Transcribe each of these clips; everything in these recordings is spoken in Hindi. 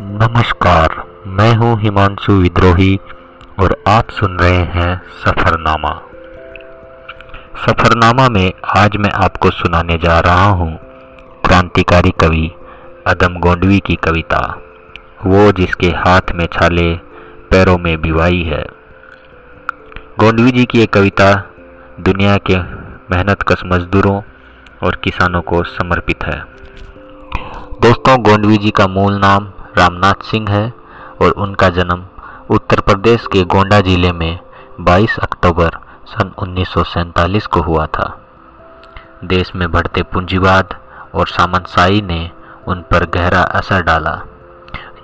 नमस्कार, मैं हूँ हिमांशु विद्रोही और आप सुन रहे हैं सफ़रनामा। सफ़रनामा में आज मैं आपको सुनाने जा रहा हूँ क्रांतिकारी कवि अदम गोंडवी की कविता। वो जिसके हाथ में छाले, पैरों में बिवाई है। गोंडवी जी की ये कविता दुनिया के मेहनत कश मजदूरों और किसानों को समर्पित है। दोस्तों, गोंडवी जी का मूल नाम रामनाथ सिंह है और उनका जन्म उत्तर प्रदेश के गोंडा ज़िले में 22 अक्टूबर सन उन्नीस सौ सैंतालीस को हुआ था। देश में बढ़ते पूंजीवाद और सामंतशाही ने उन पर गहरा असर डाला,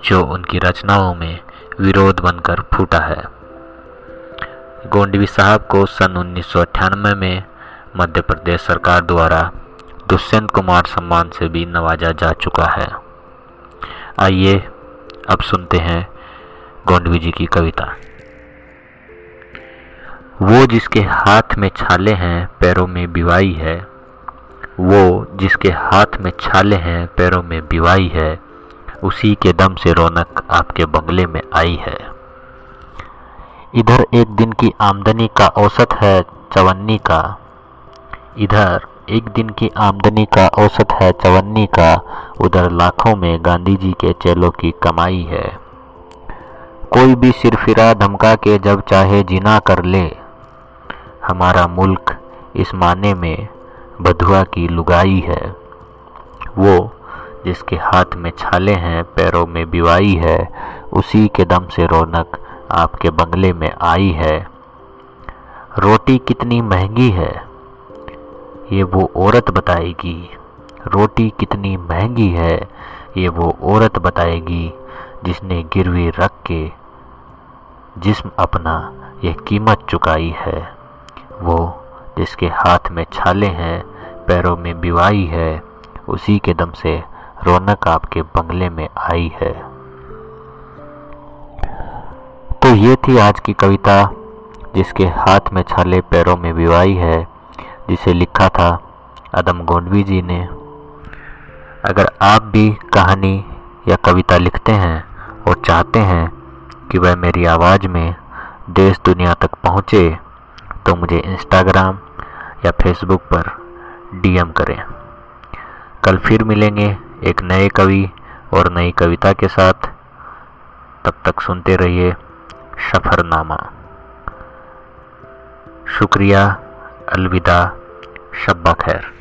जो उनकी रचनाओं में विरोध बनकर फूटा है। गोंडवी साहब को सन उन्नीस सौ अट्ठानवे में मध्य प्रदेश सरकार द्वारा दुष्यंत कुमार सम्मान से भी नवाजा जा चुका है। आइए, अब सुनते हैं गोंडवी जी की कविता। वो जिसके हाथ में छाले हैं, पैरों में बिवाई है। वो जिसके हाथ में छाले हैं, पैरों में बिवाई है। उसी के दम से रौनक आपके बंगले में आई है। इधर एक दिन की आमदनी का औसत है, चवन्नी का। इधर एक दिन की आमदनी का औसत है चवन्नी का। उधर लाखों में गांधी जी के चेलों की कमाई है। कोई भी सिरफिरा धमका के जब चाहे जिना कर ले। हमारा मुल्क इस माने में बधुआ की लुगाई है। वो जिसके हाथ में छाले हैं, पैरों में बिवाई है, उसी के दम से रौनक आपके बंगले में आई है। रोटी कितनी महँगी है? ये वो औरत बताएगी, रोटी कितनी महँगी है, ये वो औरत बताएगी, जिसने गिरवी रख के जिस्म अपना यह कीमत चुकाई है। वो जिसके हाथ में छाले हैं, पैरों में बिवाई है, उसी के दम से रौनक आपके बंगले में आई है। तो ये थी आज की कविता, जिसके हाथ में छाले, पैरों में बिवाई है। जिसे लिखा था अदम गोंडवी जी ने। अगर आप भी कहानी या कविता लिखते हैं और चाहते हैं कि वह मेरी आवाज़ में देश दुनिया तक पहुँचे तो मुझे इंस्टाग्राम या फेसबुक पर डीएम करें। कल फिर मिलेंगे एक नए कवि और नई कविता के साथ। तब तक सुनते रहिए सफ़रनामा। शुक्रिया, अलविदा। शब्बा खैर।